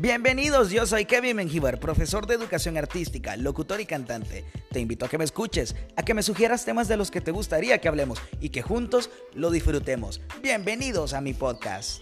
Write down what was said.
Bienvenidos, yo soy Kevin Mengíbar, profesor de educación artística, locutor y cantante. Te invito a que me escuches, a que me sugieras temas de los que te gustaría que hablemos y que juntos lo disfrutemos. Bienvenidos a mi podcast.